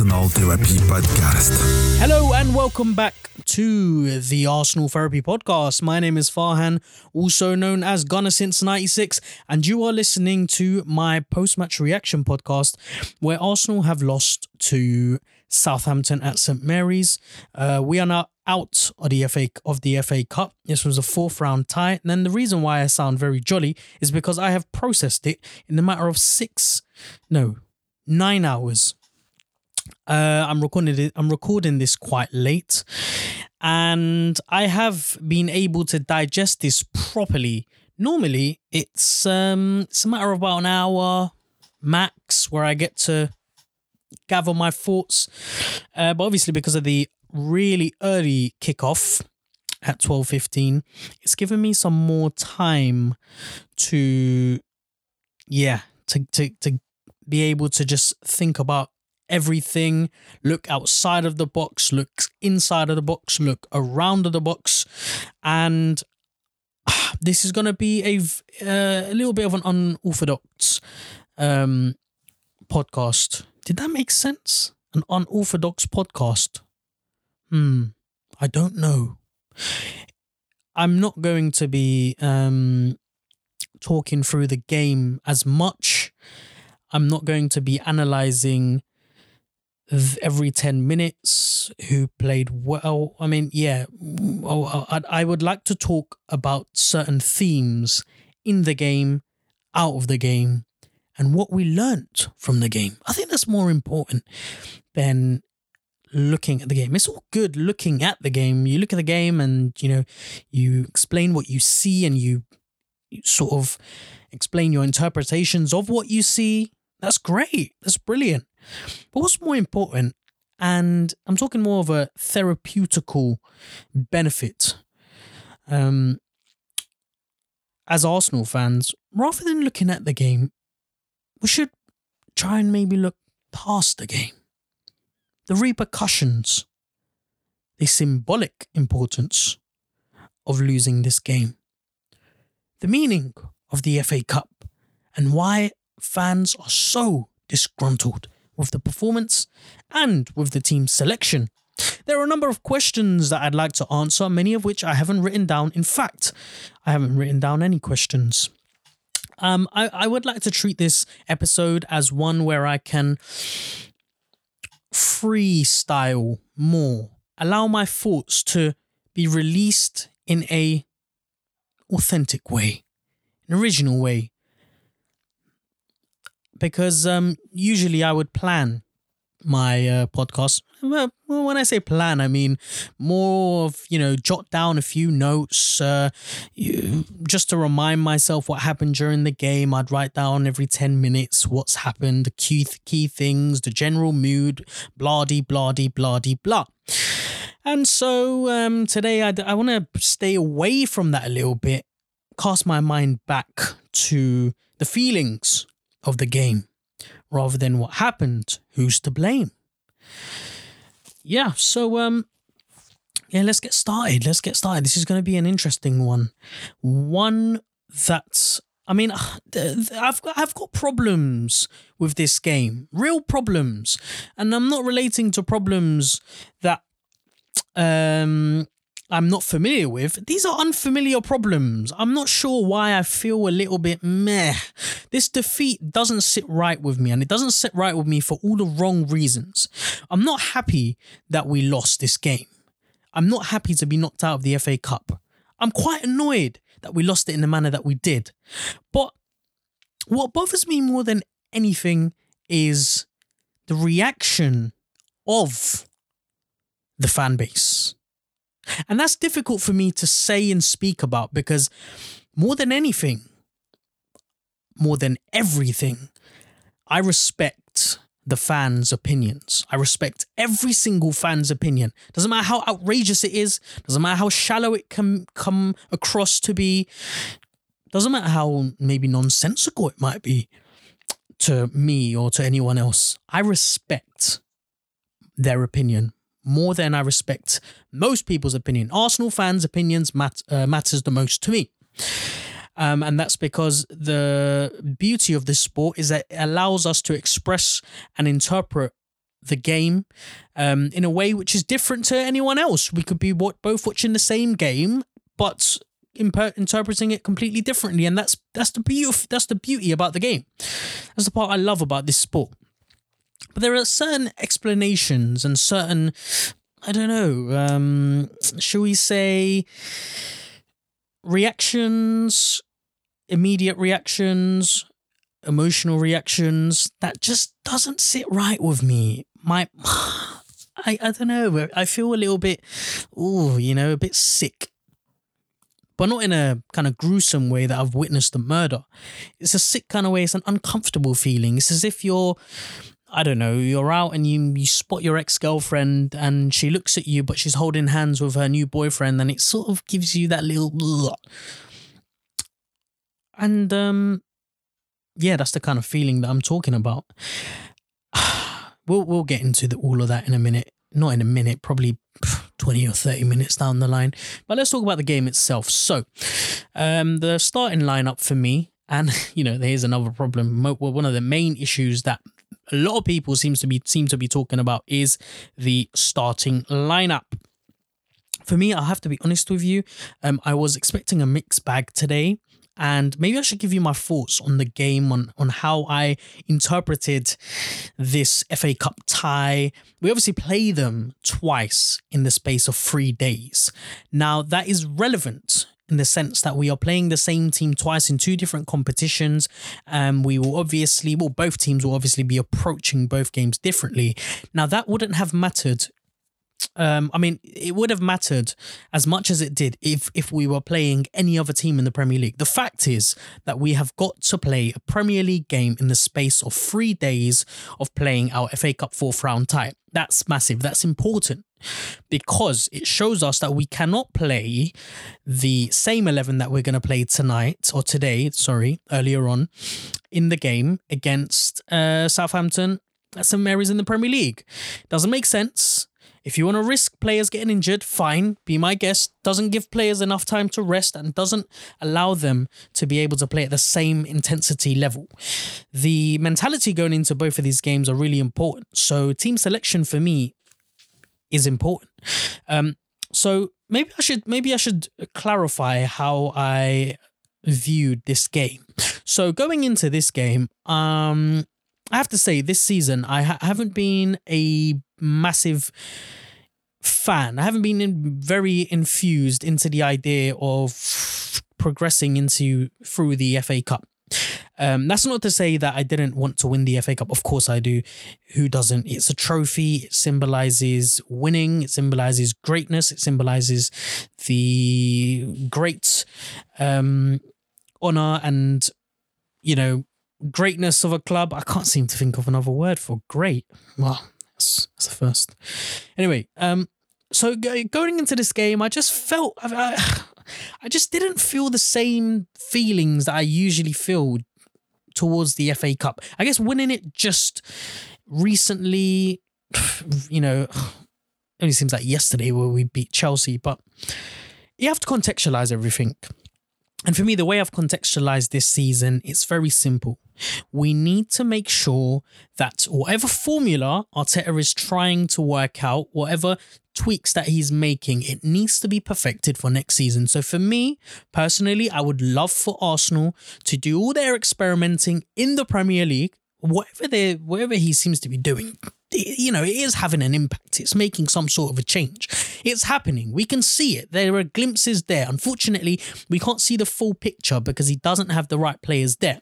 Arsenal Therapy Podcast. Hello and welcome back to the Arsenal Therapy Podcast. My name is Farhan, also known as Gunner since 96, and you are listening to my post match reaction podcast where Arsenal have lost to Southampton at St Mary's. Uh, we are now out of the FA of the FA Cup. This was a fourth round tie. And then the reason why I sound very jolly is because I have processed it in a matter of six, no, nine hours. Uh, I'm recording it. I'm recording this quite late, and I have been able to digest this properly. Normally, it's um, it's a matter of about an hour max where I get to gather my thoughts. Uh, but obviously, because of the really early kickoff at twelve fifteen, it's given me some more time to, yeah, to to to be able to just think about everything, look outside of the box, look inside of the box, look around the box, and ah, this is going to be a uh, a little bit of an unorthodox um, podcast. Did that make sense? An unorthodox podcast. Hmm. I don't know. I'm not going to be um, talking through the game as much. I'm not going to be analyzing every 10 minutes who played well. I mean, yeah, I would like to talk about certain themes in the game, out of the game, and what we learnt from the game. I think that's more important than looking at the game. It's all good looking at the game. You look at the game and, you know, you explain what you see and you, you sort of explain your interpretations of what you see. That's great. That's brilliant. But what's more important, and I'm talking more of a therapeutical benefit, um, as Arsenal fans, rather than looking at the game, we should try and maybe look past the game. The repercussions, the symbolic importance of losing this game, the meaning of the FA Cup, and why fans are so disgruntled with the performance and with the team selection. There are a number of questions that I'd like to answer, many of which I haven't written down. In fact, I haven't written down any questions. Um, I, I would like to treat this episode as one where I can freestyle more, allow my thoughts to be released in a authentic way, an original way, because um, usually I would plan my uh, podcast. Well, when I say plan, I mean more of you know jot down a few notes, uh, you, just to remind myself what happened during the game. I'd write down every ten minutes what's happened, the key key things, the general mood, blah blah blah blah. And so um, today I, I want to stay away from that a little bit, cast my mind back to the feelings of the game rather than what happened. Who's to blame? Yeah, so um yeah, let's get started. Let's get started. This is going to be an interesting one. One that's I mean, I've got I've got problems with this game, real problems, and I'm not relating to problems that um I'm not familiar with. These are unfamiliar problems. I'm not sure why I feel a little bit meh. This defeat doesn't sit right with me, and it doesn't sit right with me for all the wrong reasons. I'm not happy that we lost this game. I'm not happy to be knocked out of the FA Cup. I'm quite annoyed that we lost it in the manner that we did. But what bothers me more than anything is the reaction of the fan base and that's difficult for me to say and speak about because more than anything, more than everything, I respect the fans' opinions. I respect every single fan's opinion. Doesn't matter how outrageous it is, doesn't matter how shallow it can come across to be, doesn't matter how maybe nonsensical it might be to me or to anyone else. I respect their opinion more than I respect most people's opinion. Arsenal fans' opinions mat- uh, matters the most to me. Um, and that's because the beauty of this sport is that it allows us to express and interpret the game um, in a way which is different to anyone else. We could be what, both watching the same game, but imper- interpreting it completely differently, and that's that's the beauty. That's the beauty about the game. That's the part I love about this sport. But there are certain explanations and certain, I don't know, um, we say, reactions, immediate reactions, emotional reactions that just doesn't sit right with me. My, I, I don't know. I feel a little bit, oh, you know, a bit sick. But not in a kind of gruesome way that I've witnessed a murder. It's a sick kind of way. It's an uncomfortable feeling. It's as if you're I don't know, you're out and you you spot your ex girlfriend and she looks at you, but she's holding hands with her new boyfriend, and it sort of gives you that little. And um, yeah, that's the kind of feeling that I'm talking about. we'll we'll get into the, all of that in a minute. Not in a minute, probably 20 or 30 minutes down the line. But let's talk about the game itself. So, um, the starting lineup for me, and you know, here's another problem. One of the main issues that a lot of people seems to be seem to be talking about is the starting lineup. For me, I have to be honest with you. Um, I was expecting a mixed bag today and maybe I should give you my thoughts on the game, on on how I interpreted this FA Cup tie. We obviously play them twice in the space of three days. Now that is relevant in the sense that we are playing the same team twice in two different competitions. Um, we will obviously, well, both teams will obviously be approaching both games differently. Now, that wouldn't have mattered um, I mean, it would have mattered as much as it did if if we were playing any other team in the Premier League. The fact is that we have got to play a Premier League game in the space of three days of playing our FA Cup fourth round tie. That's massive. That's important because it shows us that we cannot play the same 11 that we're going to play tonight or today, sorry, earlier on in the game against uh, Southampton at St Mary's in the Premier League. Doesn't make sense. If you want to risk players getting injured, fine, be my guest. Doesn't give players enough time to rest and doesn't allow them to be able to play at the same intensity level. The mentality going into both of these games are really important. So, team selection for me is important. Um, so maybe I should maybe I should clarify how I viewed this game. So going into this game, um, I have to say this season I ha- haven't been a massive fan. I haven't been in, very infused into the idea of progressing into through the FA Cup. Um, that's not to say that I didn't want to win the FA Cup. Of course, I do. Who doesn't? It's a trophy. It symbolizes winning. It symbolizes greatness. It symbolizes the great um, honor and you know greatness of a club. I can't seem to think of another word for great. Well, that's, that's the first. Anyway, um, so going into this game, I just felt I, I just didn't feel the same feelings that I usually feel towards the FA Cup. I guess winning it just recently, you know, it only seems like yesterday where we beat Chelsea, but you have to contextualize everything. And for me, the way I've contextualized this season, it's very simple. We need to make sure that whatever formula Arteta is trying to work out, whatever tweaks that he's making, it needs to be perfected for next season. So for me, personally, I would love for Arsenal to do all their experimenting in the Premier League, whatever they whatever he seems to be doing you know, it is having an impact. It's making some sort of a change. It's happening. We can see it. There are glimpses there. Unfortunately, we can't see the full picture because he doesn't have the right players there.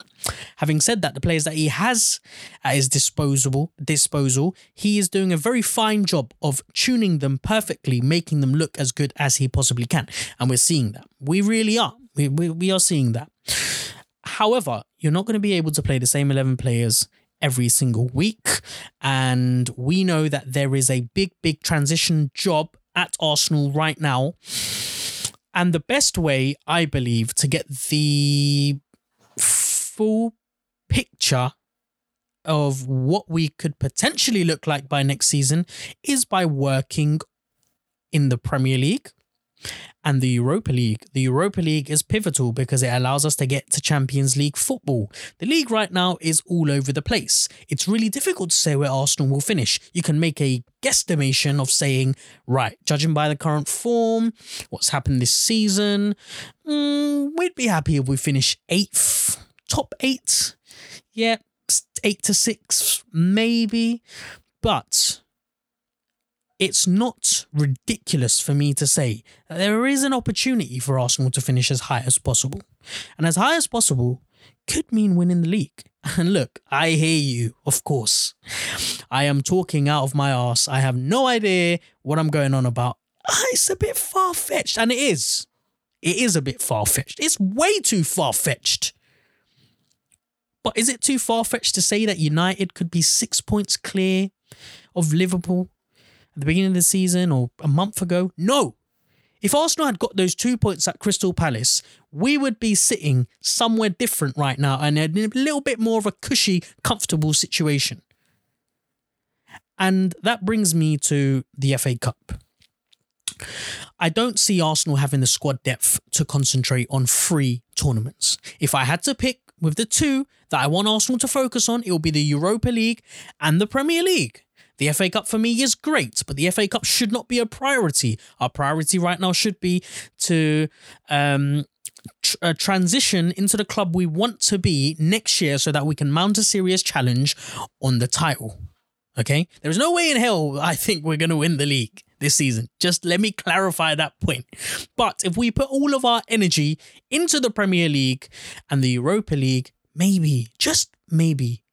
Having said that, the players that he has at his disposal, disposal, he is doing a very fine job of tuning them perfectly, making them look as good as he possibly can. And we're seeing that. We really are. We, we, we are seeing that. However, you're not going to be able to play the same 11 players every single week. And we know that there is a big, big transition job at Arsenal right now. And the best way, I believe, to get the full picture of what we could potentially look like by next season is by working in the Premier League and the Europa League. The Europa League is pivotal because it allows us to get to Champions League football. The league right now is all over the place. It's really difficult to say where Arsenal will finish. You can make a guesstimation of saying, right, judging by the current form, what's happened this season, mm, we'd be happy if we finish eighth, top eight. Yeah, eight to six, maybe. But it's not ridiculous for me to say that there is an opportunity for Arsenal to finish as high as possible. And as high as possible could mean winning the league. And look, I hear you, of course. I am talking out of my ass. I have no idea what I'm going on about. Ah, it's a bit far fetched, and it is. It is a bit far fetched. It's way too far fetched. But is it too far fetched to say that United could be six points clear of Liverpool at the beginning of the season or a month ago? No. If Arsenal had got those two points at Crystal Palace, we would be sitting somewhere different right now and in a little bit more of a cushy, comfortable situation. And that brings me to the FA Cup. I don't see Arsenal having the squad depth to concentrate on three tournaments. If I had to pick with the two that I want Arsenal to focus on, it will be the Europa League and the Premier League. The FA Cup for me is great, but the FA Cup should not be a priority. Our priority right now should be to um, tr- uh, transition into the club we want to be next year so that we can mount a serious challenge on the title. Okay? There's no way in hell I think we're going to win the league this season. Just let me clarify that point. But if we put all of our energy into the Premier League and the Europa League, maybe, just maybe,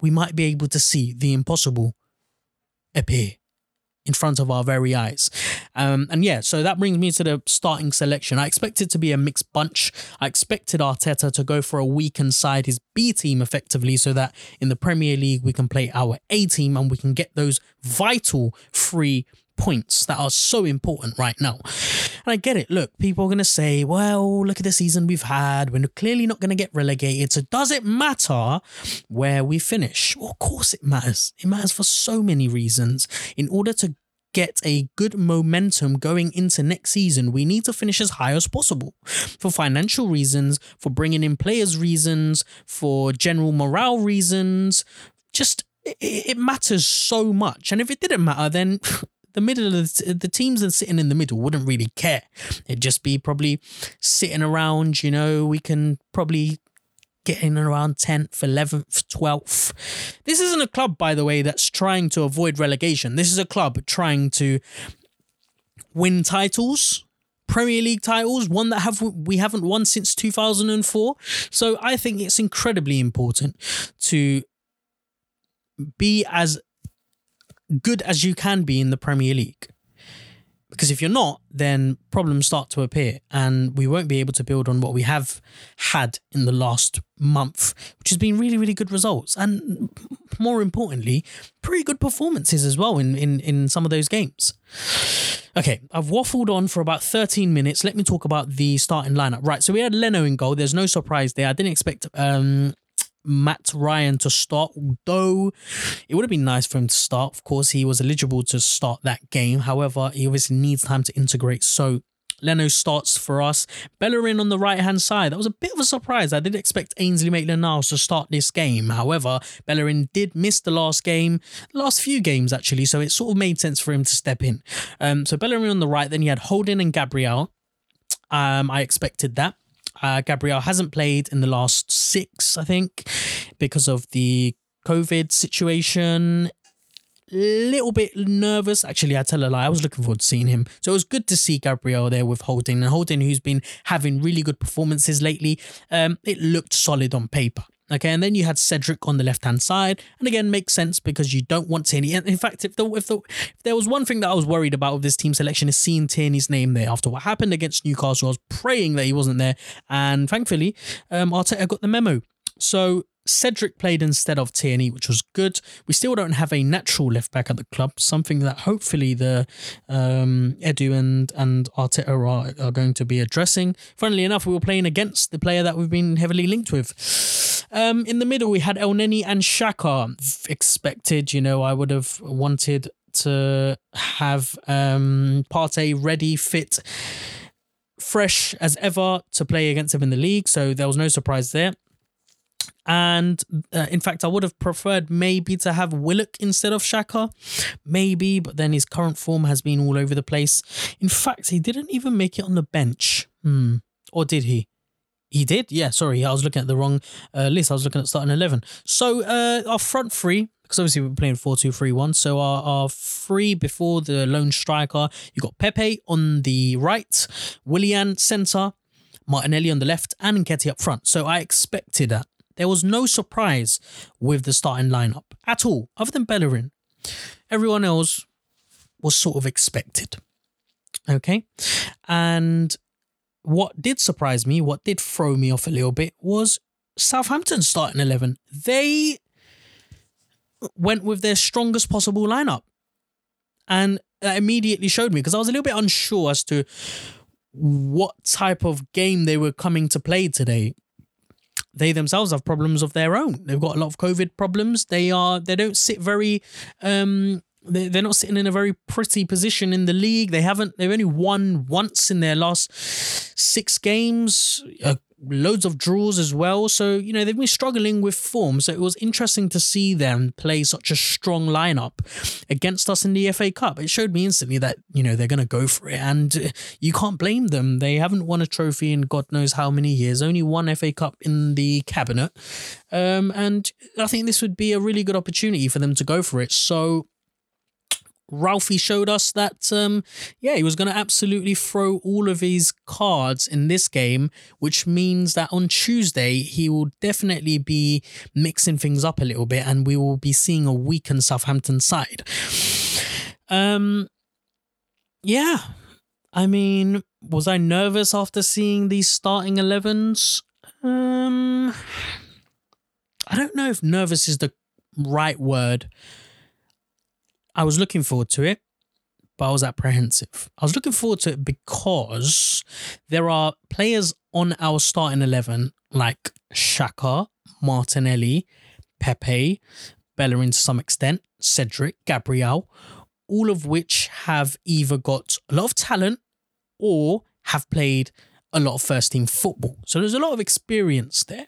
we might be able to see the impossible appear in front of our very eyes. Um, and yeah, so that brings me to the starting selection. I expect it to be a mixed bunch. I expected Arteta to go for a weakened side, his B team effectively, so that in the Premier League we can play our A team and we can get those vital three points that are so important right now. And I get it. Look, people are going to say, well, look at the season we've had. We're clearly not going to get relegated. So does it matter where we finish? Well, of course it matters. It matters for so many reasons. In order to get a good momentum going into next season, we need to finish as high as possible for financial reasons, for bringing in players reasons, for general morale reasons. Just it, matters so much. And if it didn't matter, then the middle of the, the teams that sitting in the middle wouldn't really care. It'd just be probably sitting around, you know, we can probably get in around 10th, 11th, 12th. This isn't a club, by the way, that's trying to avoid relegation. This is a club trying to win titles. Premier League titles, one that have we haven't won since 2004. So I think it's incredibly important to be as good as you can be in the Premier League. Because if you're not, then problems start to appear, and we won't be able to build on what we have had in the last month, which has been really, really good results, and more importantly, pretty good performances as well in in, in some of those games. Okay, I've waffled on for about 13 minutes. Let me talk about the starting lineup. Right, so we had Leno in goal. There's no surprise there. I didn't expect um, Mat Ryan to start, though it would have been nice for him to start. Of course, he was eligible to start that game. However, he obviously needs time to integrate. So Leno starts for us. Bellerin on the right hand side. That was a bit of a surprise. I did expect Ainsley Maitland-Niles to start this game. However, Bellerin did miss the last game, last few games actually, so it sort of made sense for him to step in. Um, so Bellerin on the right, then you had Holding and Gabriel. Um, I expected that. Uh, Gabriel hasn't played in the last six, I think, because of the COVID situation. Little bit nervous. Actually, I tell a lie. I was looking forward to seeing him. So it was good to see Gabriel there with Holding. And Holding, who's been having really good performances lately, um, it looked solid on paper. Okay, and then you had Cedric on the left hand side, and again makes sense because you don't want Tierney. In fact, if the, if the if there was one thing that I was worried about with this team selection is seeing Tierney's name there after what happened against Newcastle. I was praying that he wasn't there, and thankfully, um, Arteta got the memo. So Cedric played instead of Tierney, which was good. We still don't have a natural left back at the club, something that hopefully the um, Edu and, and Arteta are, are going to be addressing. Funnily enough, we were playing against the player that we've been heavily linked with. Um, in the middle, we had Elneny and Xhaka. Expected, you know, I would have wanted to have um, Partey ready, fit fresh as ever to play against him in the league, so there was no surprise there. And uh, in fact, I would have preferred maybe to have Willock instead of Xhaka, Maybe, but then his current form has been all over the place. In fact, he didn't even make it on the bench. Hmm. Or did he? He did? Yeah, sorry. I was looking at the wrong uh, list. I was looking at starting 11. So uh, our front three, because obviously we're playing 4 2 3 1. So our, our three before the lone striker, you got Pepe on the right, Willian centre, Martinelli on the left, and Nketiah up front. So I expected that. There was no surprise with the starting lineup at all, other than Bellerin. Everyone else was sort of expected. Okay. And what did surprise me, what did throw me off a little bit was Southampton starting 11. They went with their strongest possible lineup. And that immediately showed me because I was a little bit unsure as to what type of game they were coming to play today. They themselves have problems of their own. They've got a lot of COVID problems. They are they don't sit very um they're not sitting in a very pretty position in the league. They haven't. They've only won once in their last six games. Uh, loads of draws as well. So you know they've been struggling with form. So it was interesting to see them play such a strong lineup against us in the FA Cup. It showed me instantly that you know they're going to go for it, and you can't blame them. They haven't won a trophy in God knows how many years. Only one FA Cup in the cabinet, um, and I think this would be a really good opportunity for them to go for it. So Ralphie showed us that, um, yeah, he was going to absolutely throw all of his cards in this game, which means that on Tuesday, he will definitely be mixing things up a little bit and we will be seeing a weakened Southampton side. Um, yeah, I mean, was I nervous after seeing these starting 11s? Um, I don't know if nervous is the right word I was looking forward to it, but I was apprehensive. I was looking forward to it because there are players on our starting 11 like Xhaka, Martinelli, Pepe, Bellerin to some extent, Cedric, Gabriel, all of which have either got a lot of talent or have played a lot of first team football. So there's a lot of experience there.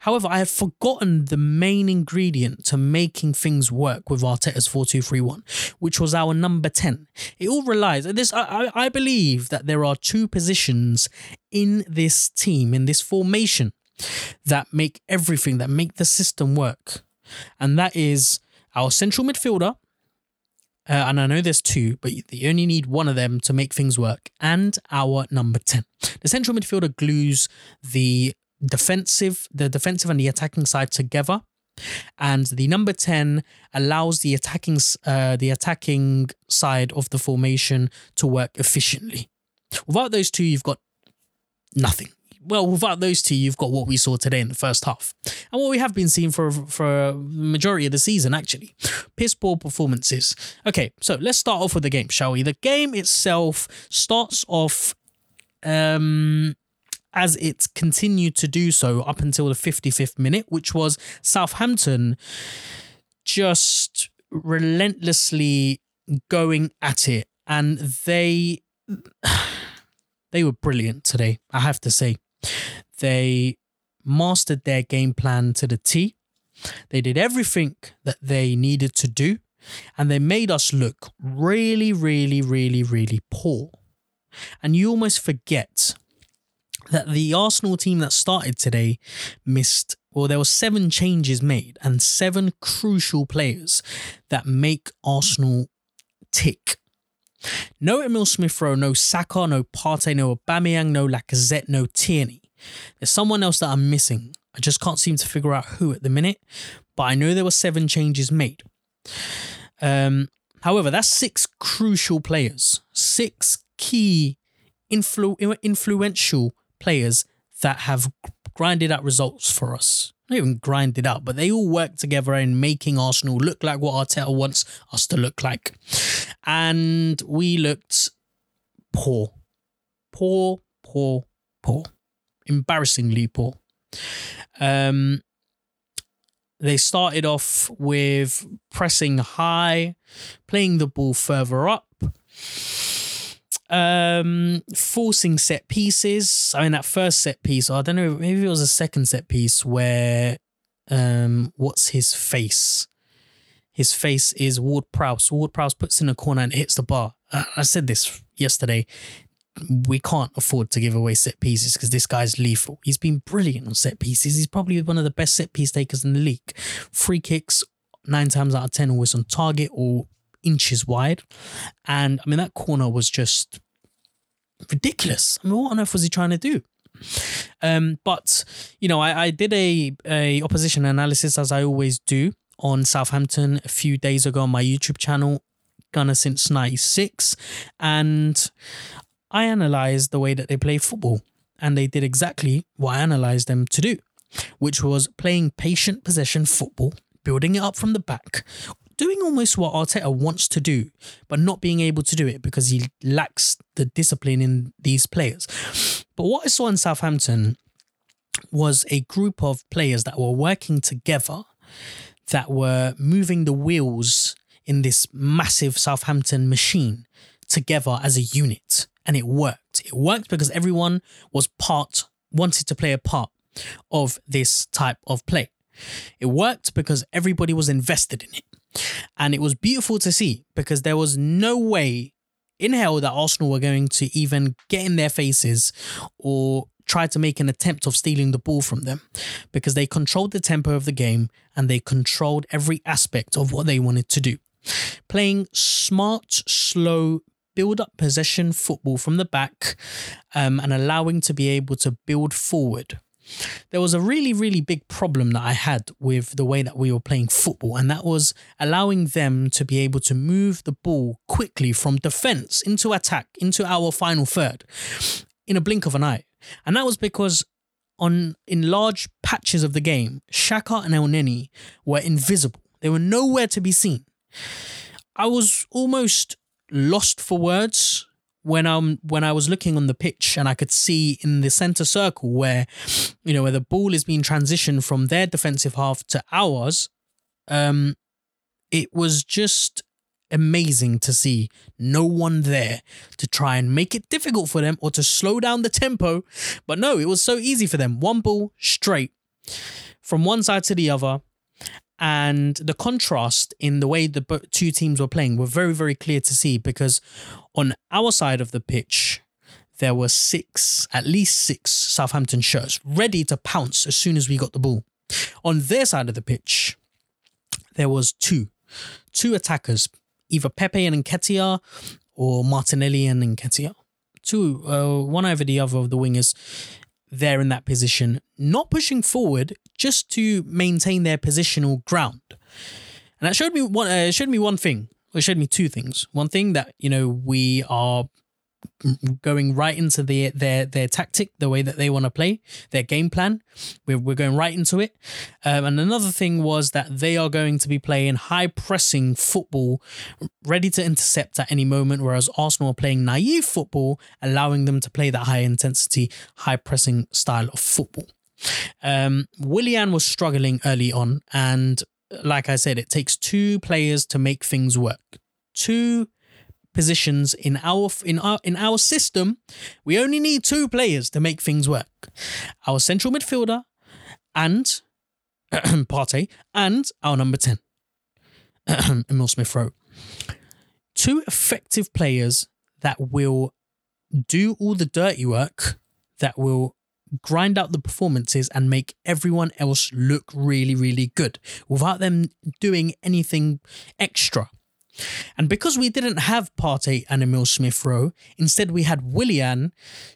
However, I have forgotten the main ingredient to making things work with Arteta's 4-2-3-1, which was our number 10. It all relies and this I, I believe that there are two positions in this team, in this formation, that make everything, that make the system work. And that is our central midfielder, uh, and I know there's two, but you only need one of them to make things work. And our number 10. The central midfielder glues the defensive, the defensive and the attacking side together. And the number 10 allows the attacking uh, the attacking side of the formation to work efficiently. Without those two, you've got nothing. Well, without those two, you've got what we saw today in the first half, and what we have been seeing for for majority of the season. Actually, piss poor performances. Okay, so let's start off with the game, shall we? The game itself starts off um as it continued to do so up until the 55th minute, which was Southampton just relentlessly going at it. And they they were brilliant today, I have to say. They mastered their game plan to the T. They did everything that they needed to do, and they made us look really, really, really, really poor. And you almost forget that the Arsenal team that started today missed well there were seven changes made and seven crucial players that make Arsenal tick. No Emile Smith Rowe, no Saka, no Partey, no Aubameyang, no Lacazette, no Tierney. There's someone else that I'm missing. I just can't seem to figure out who at the minute, but I know there were seven changes made. Um, however, that's six crucial players, six key influ- influential players that have grinded out results for us. Not even grinded out, but they all work together in making Arsenal look like what Arteta wants us to look like. And we looked poor. Poor, poor, poor. Embarrassingly poor. Um, they started off with pressing high, playing the ball further up. Um, forcing set pieces. I mean, that first set piece, I don't know, maybe it was a second set piece where, um, what's his face? His face is Ward Prowse. Ward Prowse puts in a corner and hits the bar. I, I said this yesterday. We can't afford to give away set pieces because this guy's lethal. He's been brilliant on set pieces. He's probably one of the best set piece takers in the league. Free kicks, nine times out of 10, always on target or inches wide. And I mean, that corner was just ridiculous. I mean, what on earth was he trying to do? Um, but you know, I, I did a, a opposition analysis as I always do on Southampton a few days ago on my YouTube channel, Gunner since '96, and I analysed the way that they play football, and they did exactly what I analysed them to do, which was playing patient possession football, building it up from the back, doing almost what Arteta wants to do, but not being able to do it because he lacks the discipline in these players. But what I saw in Southampton was a group of players that were working together, that were moving the wheels in this massive Southampton machine together as a unit. And it worked. It worked because everyone was part, wanted to play a part of this type of play. It worked because everybody was invested in it. And it was beautiful to see because there was no way in hell that Arsenal were going to even get in their faces or try to make an attempt of stealing the ball from them because they controlled the tempo of the game and they controlled every aspect of what they wanted to do. Playing smart, slow, build up possession football from the back um, and allowing to be able to build forward there was a really, really big problem that I had with the way that we were playing football, and that was allowing them to be able to move the ball quickly from defense into attack, into our final third in a blink of an eye. And that was because on in large patches of the game, Xhaka and Elneny were invisible. They were nowhere to be seen. I was almost lost for words when I'm when I was looking on the pitch and I could see in the center circle where you know where the ball is being transitioned from their defensive half to ours, um, it was just amazing to see no one there to try and make it difficult for them or to slow down the tempo. But no, it was so easy for them. One ball straight from one side to the other and the contrast in the way the two teams were playing were very very clear to see because on our side of the pitch there were six at least six Southampton shirts ready to pounce as soon as we got the ball. On their side of the pitch there was two two attackers either Pepe and Nketiah or Martinelli and Nketiah. Two uh, one over the other of the wingers there in that position, not pushing forward just to maintain their positional ground. And that showed me one. Uh, showed me one thing. It showed me two things. One thing that you know we are going right into their their their tactic, the way that they want to play, their game plan. We're we're going right into it. Um, and another thing was that they are going to be playing high pressing football, ready to intercept at any moment, whereas Arsenal are playing naive football, allowing them to play that high intensity, high pressing style of football. Um, Willian was struggling early on, and like I said, it takes two players to make things work. Two positions in our in our in our system, we only need two players to make things work. Our central midfielder and Partey and our number 10. Emile Smith Rowe. Two effective players that will do all the dirty work, that will grind out the performances and make everyone else look really, really good without them doing anything extra. And because we didn't have Partey and Emile Smith Rowe, instead we had Willian,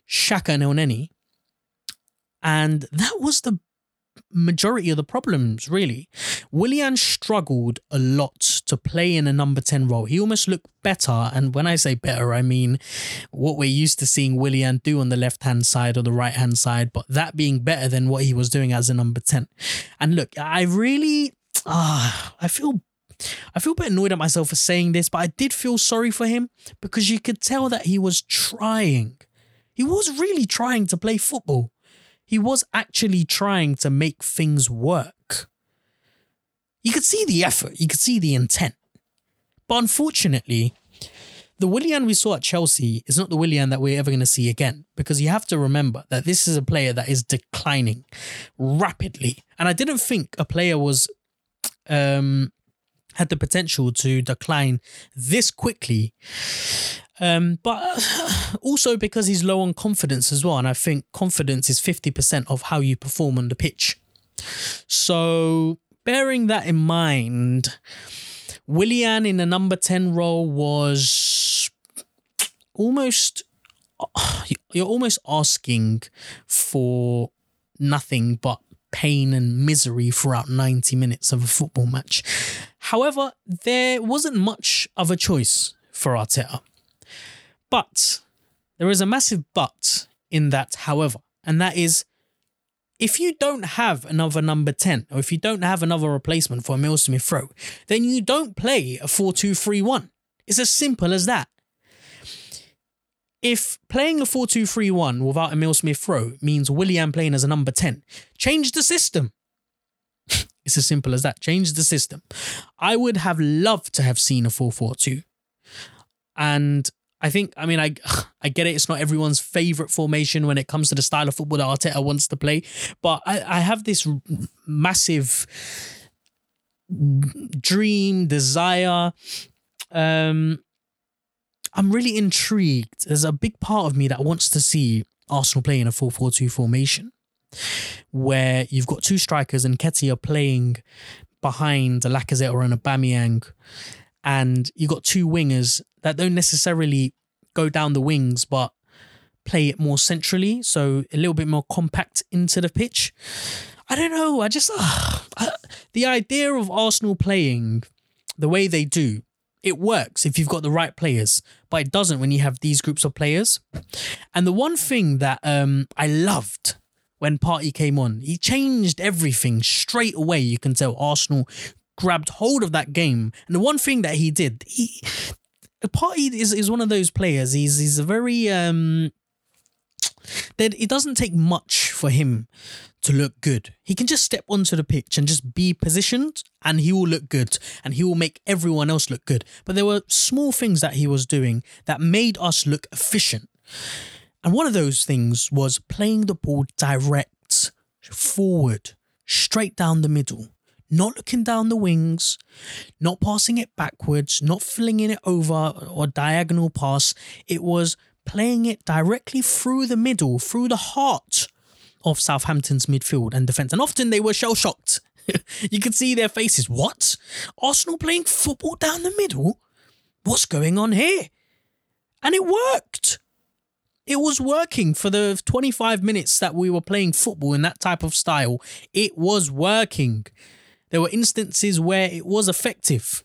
Xhaka, and Elneny. And that was the majority of the problems, really. Willian struggled a lot to play in a number 10 role. He almost looked better. And when I say better, I mean what we're used to seeing Willian do on the left hand side or the right hand side, but that being better than what he was doing as a number 10. And look, I really. Ah, I feel I feel a bit annoyed at myself for saying this, but I did feel sorry for him because you could tell that he was trying. He was really trying to play football. He was actually trying to make things work. You could see the effort, you could see the intent. But unfortunately, the Willian we saw at Chelsea is not the Willian that we're ever going to see again because you have to remember that this is a player that is declining rapidly. And I didn't think a player was um had the potential to decline this quickly. Um, but also because he's low on confidence as well. And I think confidence is 50% of how you perform on the pitch. So, bearing that in mind, Willian in the number 10 role was almost, you're almost asking for nothing but pain and misery throughout 90 minutes of a football match. However, there wasn't much of a choice for Arteta. But there is a massive but in that, however, and that is if you don't have another number 10 or if you don't have another replacement for Emile Smith Rowe, then you don't play a 4 2 3 1. It's as simple as that. If playing a 4 2 3 1 without Emile Smith Rowe means Willian playing as a number 10, change the system. It's as simple as that. Change the system. I would have loved to have seen a 4 4 2. And I think, I mean, I I get it. It's not everyone's favorite formation when it comes to the style of football that Arteta wants to play, but I, I have this massive dream, desire. Um, I'm really intrigued. There's a big part of me that wants to see Arsenal play in a 4 4 2 formation where you've got two strikers and Nketiah playing behind a Lacazette or an Aubameyang and you've got two wingers that don't necessarily go down the wings, but play it more centrally, so a little bit more compact into the pitch. I don't know. I just uh, the idea of Arsenal playing the way they do, it works if you've got the right players, but it doesn't when you have these groups of players. And the one thing that um, I loved when Partey came on, he changed everything straight away. You can tell Arsenal grabbed hold of that game. And the one thing that he did, he Partey is, is one of those players. He's he's a very um that it doesn't take much for him to look good. He can just step onto the pitch and just be positioned and he will look good and he will make everyone else look good. But there were small things that he was doing that made us look efficient. And one of those things was playing the ball direct, forward, straight down the middle not looking down the wings, not passing it backwards, not flinging it over or diagonal pass. It was playing it directly through the middle, through the heart of Southampton's midfield and defence. And often they were shell shocked. you could see their faces. What? Arsenal playing football down the middle? What's going on here? And it worked. It was working for the 25 minutes that we were playing football in that type of style. It was working. There were instances where it was effective.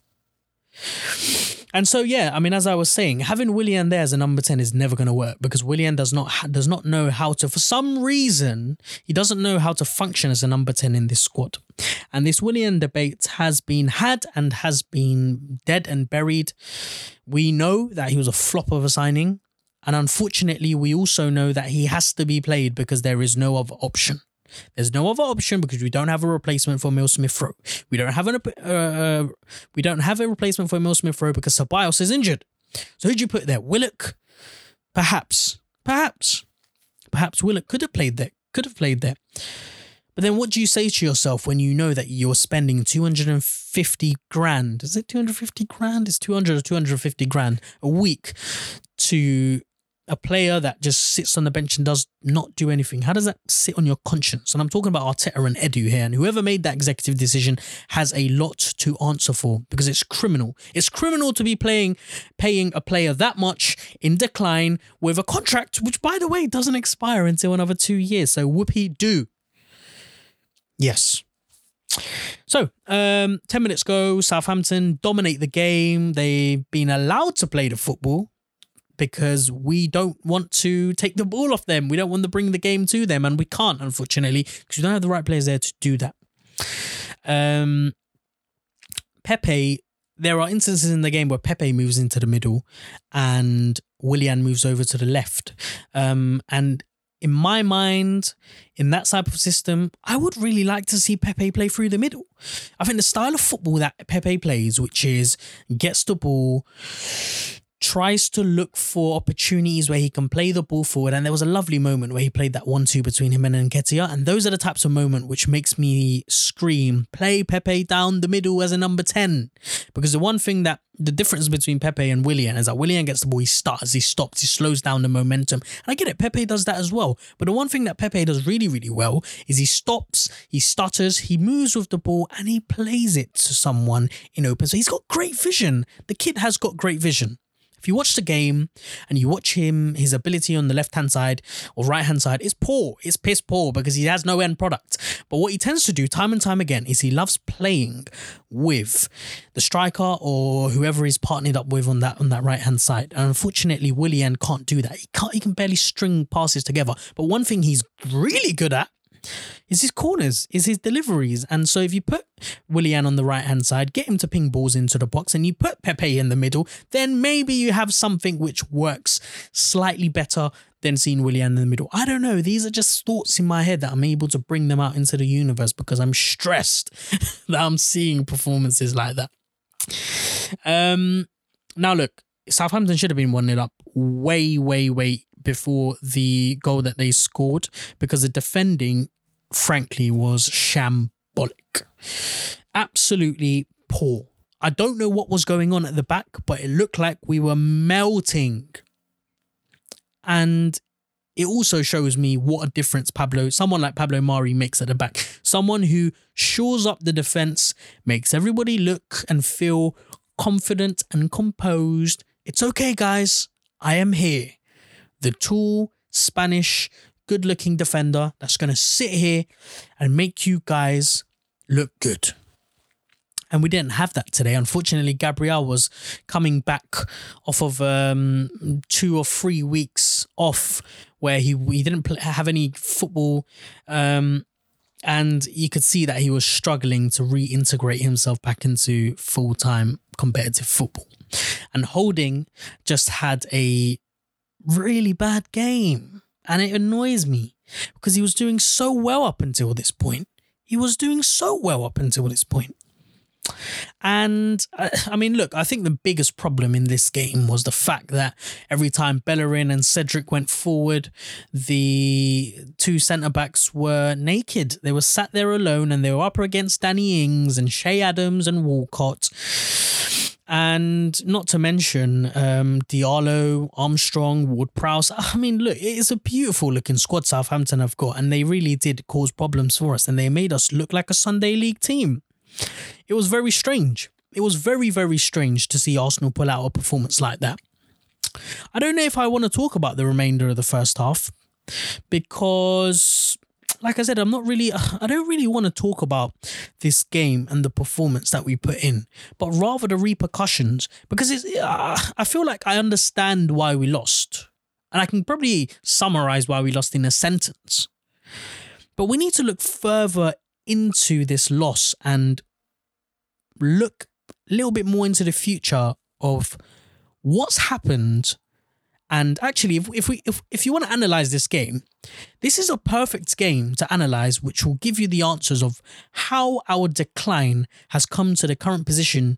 And so yeah, I mean, as I was saying, having Willian there as a number ten is never going to work because Willian does not does not know how to. For some reason, he doesn't know how to function as a number ten in this squad. And this Willian debate has been had and has been dead and buried. We know that he was a flop of a signing, and unfortunately, we also know that he has to be played because there is no other option. There's no other option because we don't have a replacement for Emile Smith Rowe. We don't have an uh, uh, we don't have a replacement for Emile Smith Rowe because Ceballos is injured. So who'd you put there? Willock? Perhaps. Perhaps. Perhaps Willock could have played there. Could have played there. But then what do you say to yourself when you know that you're spending 250 grand? Is it 250 grand? It's 200 or 250 grand a week to a player that just sits on the bench and does not do anything? How does that sit on your conscience? And I'm talking about Arteta and Edu here. And whoever made that executive decision has a lot to answer for because it's criminal. It's criminal to be playing, paying a player that much in decline with a contract, which by the way doesn't expire until another two years. So whoopee do. Yes. So, um, 10 minutes go, Southampton dominate the game. They've been allowed to play the football because we don't want to take the ball off them. We don't want to bring the game to them, and we can't, unfortunately, because we don't have the right players there to do that. Um, Pepe, there are instances in the game where Pepe moves into the middle and Willian moves over to the left. Um, and in my mind, in that type of system, I would really like to see Pepe play through the middle. I think the style of football that Pepe plays, which is gets the ball, tries to look for opportunities where he can play the ball forward. And there was a lovely moment where he played that one-two between him and Nketiah. And those are the types of moment which makes me scream, play Pepe down the middle as a number 10. Because the one thing that the difference between Pepe and Willian is that Willian gets the ball, he starts, he stops, he slows down the momentum. And I get it, Pepe does that as well. But the one thing that Pepe does really, really well is he stops, he stutters, he moves with the ball, and he plays it to someone in open. So he's got great vision. The kid has got great vision. If you watch the game and you watch him, his ability on the left hand side or right hand side is poor. It's piss poor because he has no end product. But what he tends to do time and time again is he loves playing with the striker or whoever he's partnered up with on that on that right hand side. And unfortunately, Willian can't do that. He can't. He can barely string passes together. But one thing he's really good at is his corners, is his deliveries. And so if you put Willian on the right hand side, get him to ping balls into the box, and you put Pepe in the middle, then maybe you have something which works slightly better than seeing Willian in the middle. I don't know. These are just thoughts in my head that I'm able to bring them out into the universe because I'm stressed that I'm seeing performances like that. Um now look, Southampton should have been 1 0 up way, way, way before the goal that they scored because the defending, frankly, was shambolic. Absolutely poor. I don't know what was going on at the back, but it looked like we were melting. And it also shows me what a difference Pablo, someone like Pablo Mari makes at the back. Someone who shores up the defense, makes everybody look and feel confident and composed. It's okay, guys. I am here the tall Spanish good looking defender that's going to sit here and make you guys look good. And we didn't have that today. Unfortunately, Gabriel was coming back off of um, two or three weeks off where he, he didn't play, have any football. Um, and you could see that he was struggling to reintegrate himself back into full time competitive football. And Holding just had a really bad game. And it annoys me because he was doing so well up until this point. He was doing so well up until this point. And uh, I mean, look, I think the biggest problem in this game was the fact that every time Bellerin and Cedric went forward, the two centre backs were naked. They were sat there alone and they were up against Danny Ings and Che Adams and Walcott. And not to mention um, Diallo, Armstrong, Ward Prowse. I mean, look, it's a beautiful looking squad Southampton have got, and they really did cause problems for us, and they made us look like a Sunday League team. It was very strange. It was very, very strange to see Arsenal pull out a performance like that. I don't know if I want to talk about the remainder of the first half because like I said, I'm not really, I don't really want to talk about this game and the performance that we put in, but rather the repercussions because it's, uh, I feel like I understand why we lost. And I can probably summarize why we lost in a sentence. But we need to look further into this loss and look a little bit more into the future of what's happened and actually, if, if we if, if you want to analyze this game, this is a perfect game to analyze, which will give you the answers of how our decline has come to the current position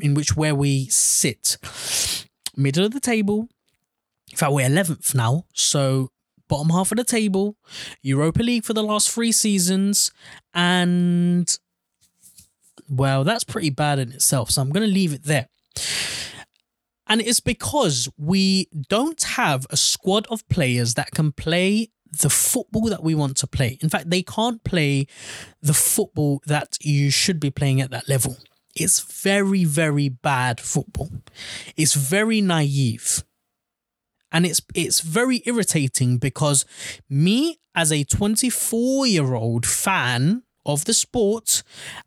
in which where we sit. Middle of the table. In fact, we're 11th now. So bottom half of the table, Europa League for the last three seasons, and well, that's pretty bad in itself. So I'm going to leave it there. And it's because we don't have a squad of players that can play the football that we want to play. In fact, they can't play the football that you should be playing at that level. It's very, very bad football. It's very naive. And it's it's very irritating because me as a 24-year-old fan of the sport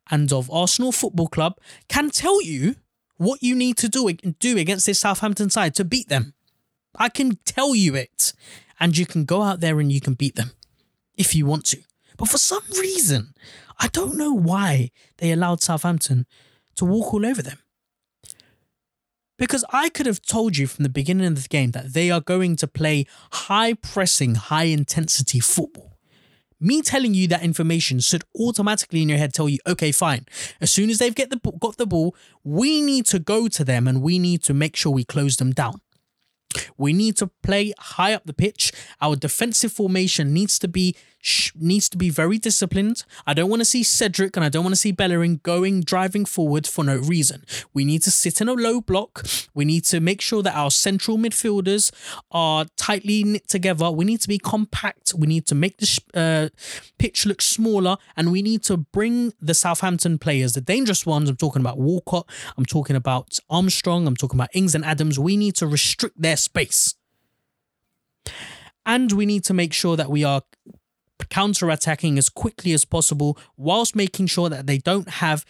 and of Arsenal Football Club can tell you what you need to do do against this Southampton side to beat them. I can tell you it, and you can go out there and you can beat them if you want to. But for some reason, I don't know why they allowed Southampton to walk all over them. Because I could have told you from the beginning of the game that they are going to play high pressing, high intensity football. Me telling you that information should automatically in your head tell you, okay, fine. As soon as they've get the got the ball, we need to go to them and we need to make sure we close them down. We need to play high up the pitch. Our defensive formation needs to be needs to be very disciplined. I don't want to see Cedric and I don't want to see Bellerin going driving forward for no reason. We need to sit in a low block. We need to make sure that our central midfielders are tightly knit together. We need to be compact. We need to make the uh, pitch look smaller and we need to bring the Southampton players, the dangerous ones. I'm talking about Walcott. I'm talking about Armstrong. I'm talking about Ings and Adams. We need to restrict their space. And we need to make sure that we are counter attacking as quickly as possible, whilst making sure that they don't have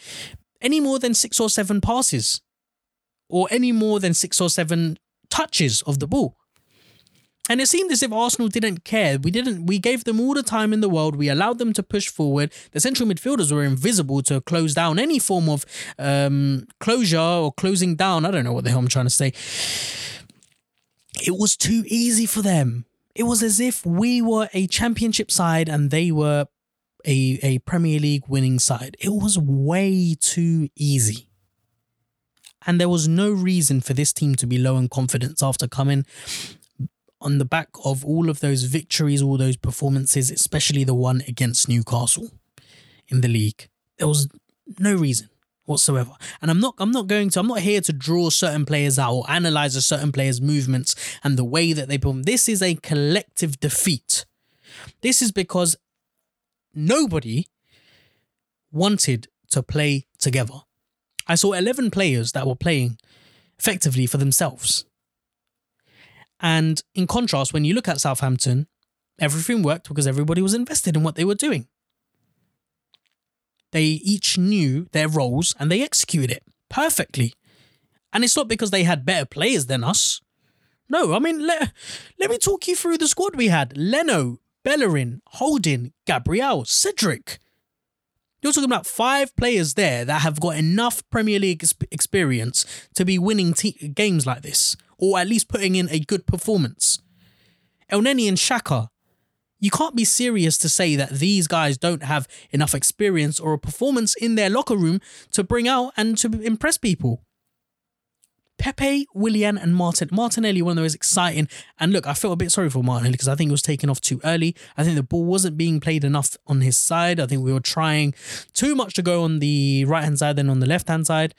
any more than six or seven passes or any more than six or seven touches of the ball. And it seemed as if Arsenal didn't care. We didn't. We gave them all the time in the world. We allowed them to push forward. The central midfielders were invisible to close down any form of um, closure or closing down. I don't know what the hell I'm trying to say. It was too easy for them. It was as if we were a championship side and they were a, a Premier League winning side. It was way too easy. And there was no reason for this team to be low in confidence after coming on the back of all of those victories, all those performances, especially the one against Newcastle in the league. There was no reason whatsoever. And I'm not I'm not going to I'm not here to draw certain players out or analyze a certain player's movements and the way that they perform. This is a collective defeat. This is because nobody wanted to play together. I saw 11 players that were playing effectively for themselves. And in contrast, when you look at Southampton, everything worked because everybody was invested in what they were doing. They each knew their roles and they executed it perfectly. And it's not because they had better players than us. No, I mean, let, let me talk you through the squad we had Leno, Bellerin, Holding, Gabriel, Cedric. You're talking about five players there that have got enough Premier League experience to be winning games like this, or at least putting in a good performance. Elneny and Xhaka, you can't be serious to say that these guys don't have enough experience or a performance in their locker room to bring out and to impress people. Pepe, Willian, and Martin. Martinelli, one of those exciting. And look, I felt a bit sorry for Martinelli because I think he was taken off too early. I think the ball wasn't being played enough on his side. I think we were trying too much to go on the right hand side than on the left hand side.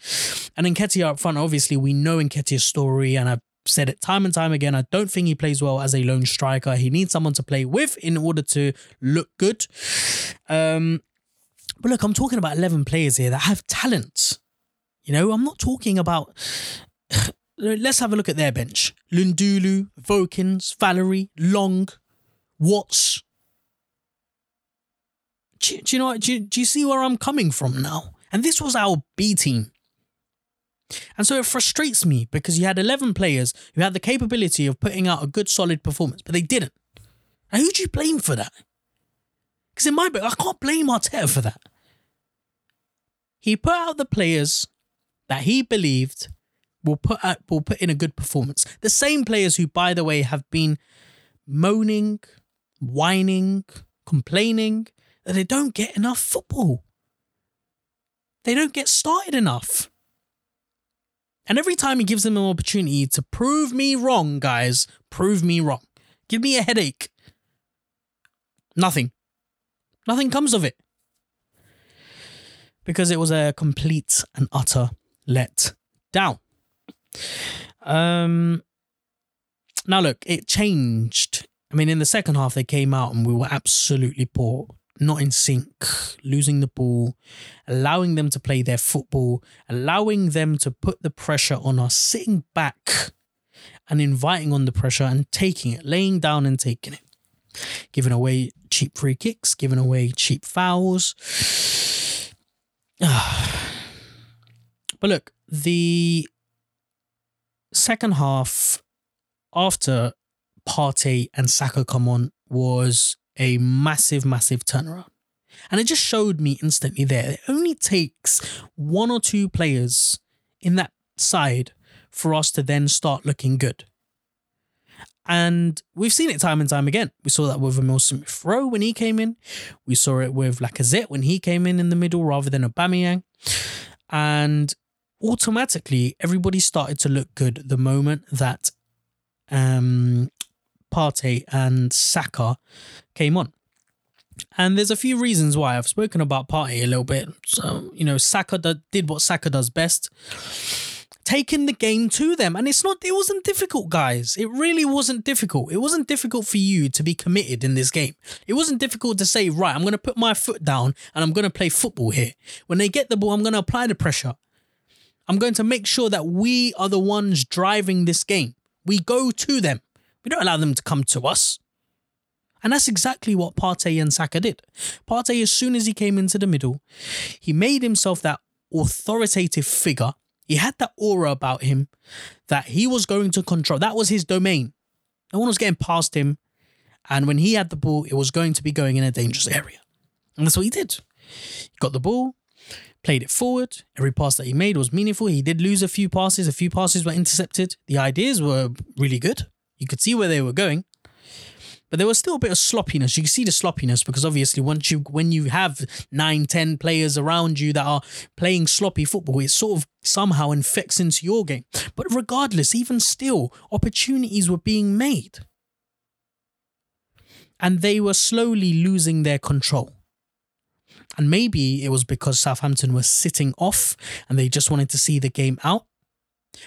And Nketiah up front, obviously, we know Nketiah's story, and I've said it time and time again. I don't think he plays well as a lone striker. He needs someone to play with in order to look good. Um, but look, I'm talking about 11 players here that have talent. You know, I'm not talking about. Let's have a look at their bench. Lundulu, Vokins, Valery, Long, Watts. Do, do you know? Do do you see where I'm coming from now? And this was our B team. And so it frustrates me because you had 11 players who had the capability of putting out a good, solid performance, but they didn't. Now, who do you blame for that? Because in my book, I can't blame Arteta for that. He put out the players that he believed will put out, will put in a good performance. The same players who, by the way, have been moaning, whining, complaining that they don't get enough football. They don't get started enough. And every time he gives them an opportunity to prove me wrong, guys, prove me wrong. Give me a headache. Nothing. Nothing comes of it. Because it was a complete and utter let down. Um now look, it changed. I mean, in the second half they came out and we were absolutely poor not in sync, losing the ball, allowing them to play their football, allowing them to put the pressure on us, sitting back and inviting on the pressure and taking it, laying down and taking it, giving away cheap free kicks, giving away cheap fouls. but look, the second half after Partey and Saka come on was a massive, massive turnaround. And it just showed me instantly there. It only takes one or two players in that side for us to then start looking good. And we've seen it time and time again. We saw that with Emile Smith Rowe when he came in. We saw it with Lacazette when he came in in the middle rather than Aubameyang. And automatically, everybody started to look good the moment that um, Partey and Saka came on. And there's a few reasons why I've spoken about Partey a little bit. So, you know, Saka did what Saka does best taking the game to them. And it's not, it wasn't difficult, guys. It really wasn't difficult. It wasn't difficult for you to be committed in this game. It wasn't difficult to say, right, I'm going to put my foot down and I'm going to play football here. When they get the ball, I'm going to apply the pressure. I'm going to make sure that we are the ones driving this game. We go to them. We don't allow them to come to us. And that's exactly what Partey and Saka did. Partey, as soon as he came into the middle, he made himself that authoritative figure he had that aura about him that he was going to control. That was his domain. No one was getting past him. And when he had the ball, it was going to be going in a dangerous area. And that's what he did. He got the ball, played it forward. Every pass that he made was meaningful. He did lose a few passes, a few passes were intercepted. The ideas were really good. You could see where they were going but there was still a bit of sloppiness. You can see the sloppiness because obviously once you when you have nine, ten players around you that are playing sloppy football, it sort of somehow infects into your game. But regardless, even still, opportunities were being made. And they were slowly losing their control. And maybe it was because Southampton were sitting off and they just wanted to see the game out.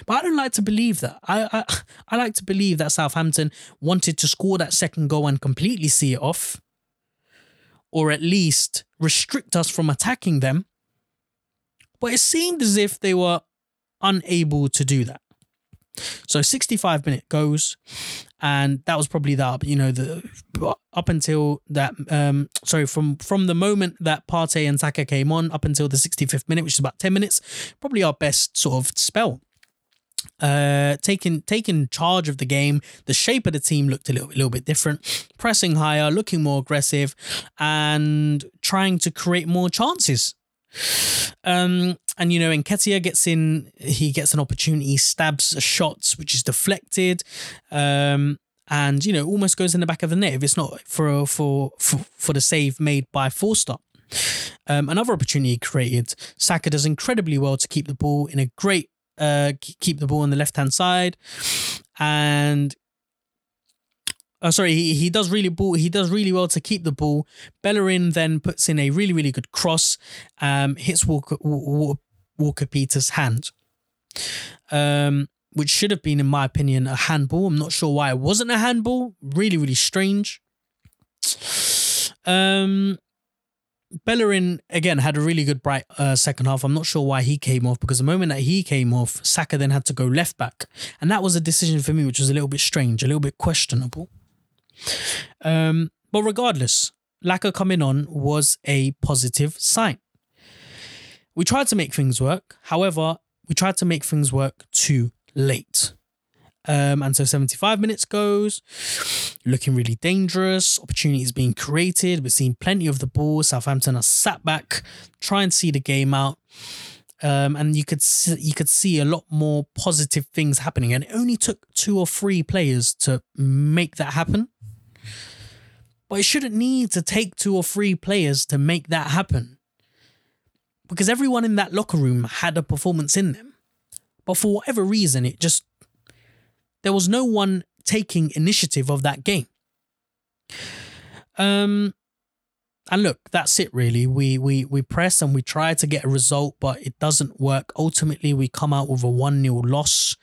But I don't like to believe that. I, I I like to believe that Southampton wanted to score that second goal and completely see it off, or at least restrict us from attacking them. But it seemed as if they were unable to do that. So 65 minute goes, and that was probably that. You know, the up until that. Um, sorry, from from the moment that Partey and Saka came on up until the 65th minute, which is about 10 minutes, probably our best sort of spell uh taking taking charge of the game the shape of the team looked a little, little bit different. Pressing higher looking more aggressive and trying to create more chances. Um and you know Nketiah gets in he gets an opportunity stabs a shot which is deflected um and you know almost goes in the back of the net if it's not for for for, for the save made by Forster. Um, another opportunity created. Saka does incredibly well to keep the ball in a great uh, keep the ball on the left hand side, and Oh, sorry, he, he does really ball. He does really well to keep the ball. Bellerin then puts in a really really good cross, um, hits Walker Walker, Walker Peters' hand, um, which should have been, in my opinion, a handball. I'm not sure why it wasn't a handball. Really really strange. Um, Bellerin again had a really good bright uh, second half. I'm not sure why he came off because the moment that he came off, Saka then had to go left back, and that was a decision for me which was a little bit strange, a little bit questionable. Um, but regardless, Laca coming on was a positive sign. We tried to make things work. However, we tried to make things work too late. Um, and so 75 minutes goes, looking really dangerous. Opportunities being created. We're seeing plenty of the ball. Southampton are sat back, trying to see the game out. Um, and you could see, you could see a lot more positive things happening. And it only took two or three players to make that happen. But it shouldn't need to take two or three players to make that happen. Because everyone in that locker room had a performance in them. But for whatever reason, it just there was no one taking initiative of that game. Um, and look, that's it really. We we we press and we try to get a result, but it doesn't work. Ultimately, we come out with a 1-0 loss.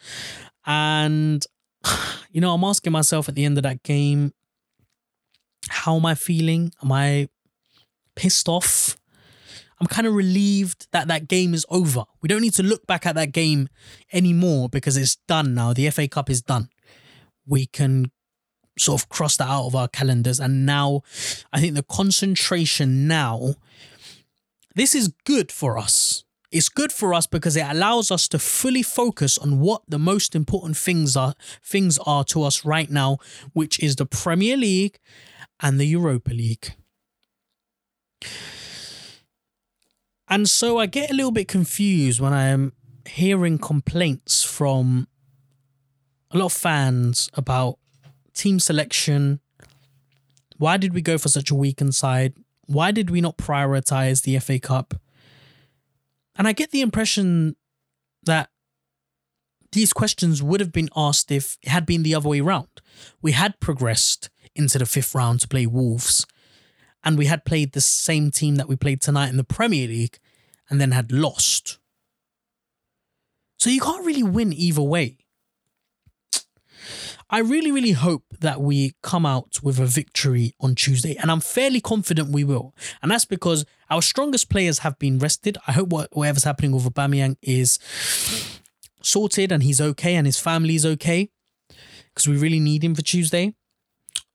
And you know, I'm asking myself at the end of that game, how am I feeling? Am I pissed off? I'm kind of relieved that that game is over. We don't need to look back at that game anymore because it's done now. The FA Cup is done. We can sort of cross that out of our calendars. And now I think the concentration now, this is good for us. It's good for us because it allows us to fully focus on what the most important things are things are to us right now, which is the Premier League and the Europa League. And so I get a little bit confused when I am hearing complaints from a lot of fans about team selection. Why did we go for such a weakened side? Why did we not prioritize the FA Cup? And I get the impression that these questions would have been asked if it had been the other way around. We had progressed into the fifth round to play Wolves, and we had played the same team that we played tonight in the Premier League and then had lost. So you can't really win either way. I really, really hope that we come out with a victory on Tuesday, and I'm fairly confident we will. And that's because our strongest players have been rested. I hope whatever's happening with Aubameyang is sorted and he's okay and his family's okay because we really need him for Tuesday.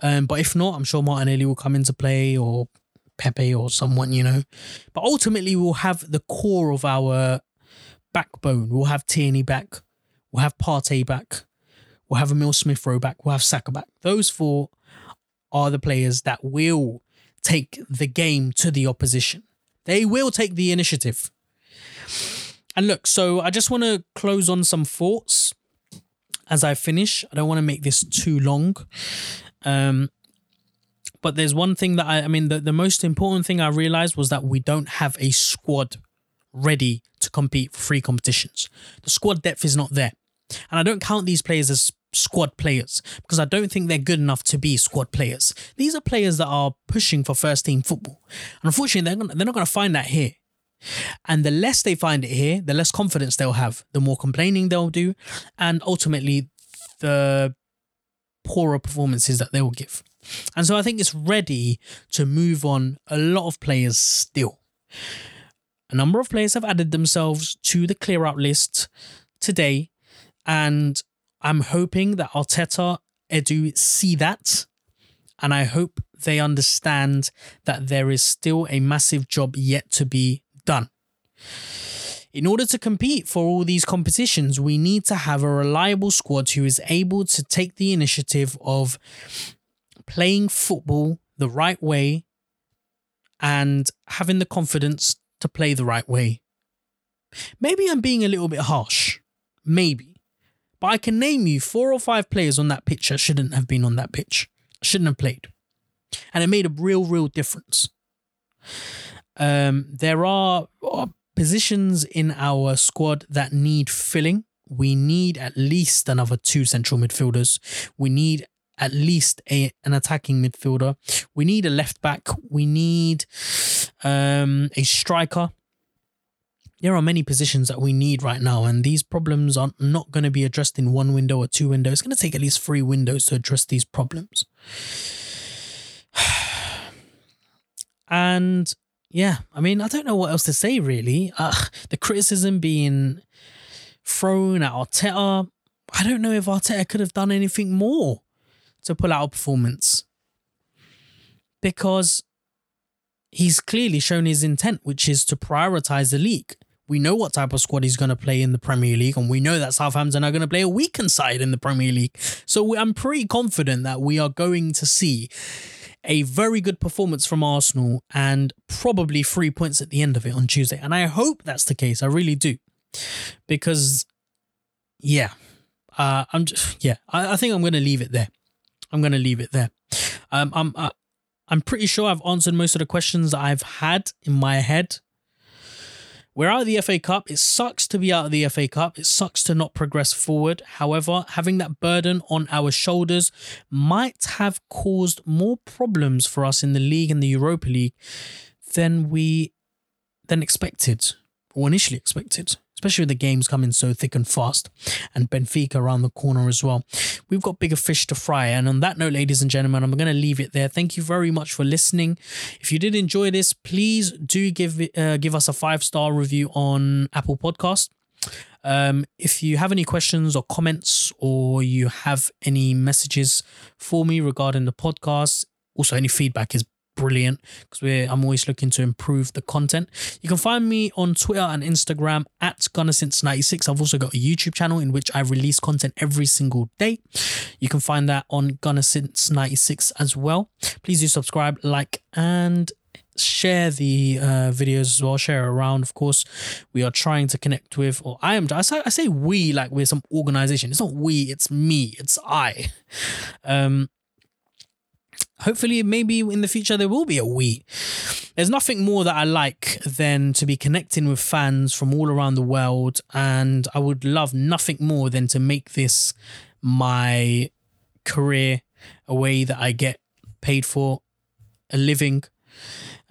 Um, but if not, I'm sure Martinelli will come into play or Pepe or someone, you know. But ultimately, we'll have the core of our backbone. We'll have Tierney back. We'll have Partey back. We'll have Emile Smith Rowe back. We'll have Saka back. Those four are the players that will take the game to the opposition. They will take the initiative. And look, so I just want to close on some thoughts as I finish. I don't want to make this too long. Um, but there's one thing that I, I mean, the, the most important thing I realized was that we don't have a squad ready to compete for free competitions. The squad depth is not there. And I don't count these players as squad players because I don't think they're good enough to be squad players. These are players that are pushing for first team football. And unfortunately, they're, gonna, they're not going to find that here. And the less they find it here, the less confidence they'll have, the more complaining they'll do, and ultimately the poorer performances that they will give. And so I think it's ready to move on a lot of players still. A number of players have added themselves to the clear out list today, and I'm hoping that Arteta, Edu see that. And I hope they understand that there is still a massive job yet to be done. In order to compete for all these competitions, we need to have a reliable squad who is able to take the initiative of playing football the right way and having the confidence to play the right way. Maybe I'm being a little bit harsh. Maybe. But I can name you four or five players on that pitch that shouldn't have been on that pitch, shouldn't have played. And it made a real, real difference. Um, there are, are positions in our squad that need filling. We need at least another two central midfielders. We need at least a, an attacking midfielder. We need a left back. We need um, a striker there are many positions that we need right now, and these problems are not going to be addressed in one window or two windows. It's going to take at least three windows to address these problems. and yeah, I mean, I don't know what else to say really. Uh, the criticism being thrown at Arteta, I don't know if Arteta could have done anything more to pull out a performance because he's clearly shown his intent, which is to prioritize the league. We know what type of squad he's going to play in the Premier League, and we know that Southampton are going to play a weakened side in the Premier League. So I'm pretty confident that we are going to see a very good performance from Arsenal and probably three points at the end of it on Tuesday. And I hope that's the case. I really do. Because, yeah, uh, I'm just, yeah, I, I think I'm going to leave it there. I'm going to leave it there. Um, I'm, uh, I'm pretty sure I've answered most of the questions that I've had in my head we're out of the FA Cup. It sucks to be out of the FA Cup. It sucks to not progress forward. However, having that burden on our shoulders might have caused more problems for us in the league and the Europa League than we than expected or initially expected especially with the games coming so thick and fast, and Benfica around the corner as well. We've got bigger fish to fry. And on that note, ladies and gentlemen, I'm going to leave it there. Thank you very much for listening. If you did enjoy this, please do give uh, give us a five star review on Apple Podcast. Um, if you have any questions or comments, or you have any messages for me regarding the podcast, also any feedback is brilliant because we're I'm always looking to improve the content. You can find me on Twitter and Instagram at GunnerSince96. I've also got a YouTube channel in which I release content every single day. You can find that on GunnerSince96 as well. Please do subscribe, like, and share the uh, videos as well. Share around, of course. We are trying to connect with, or I am. I say, I say we like we're some organization. It's not we. It's me. It's I. Um, hopefully maybe in the future there will be a we there's nothing more that i like than to be connecting with fans from all around the world and i would love nothing more than to make this my career a way that i get paid for a living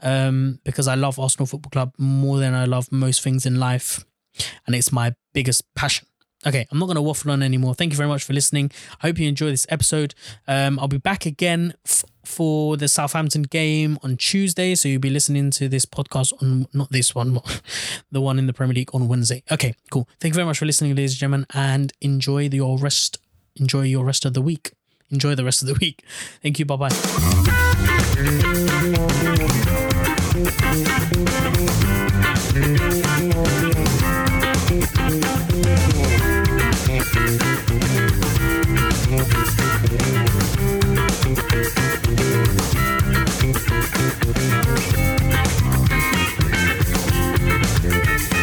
um, because i love arsenal football club more than i love most things in life and it's my biggest passion Okay, I'm not going to waffle on anymore. Thank you very much for listening. I hope you enjoy this episode. Um, I'll be back again f- for the Southampton game on Tuesday. So you'll be listening to this podcast on, not this one, the one in the Premier League on Wednesday. Okay, cool. Thank you very much for listening, ladies and gentlemen, and enjoy the, your rest. Enjoy your rest of the week. Enjoy the rest of the week. Thank you. Bye bye. Thank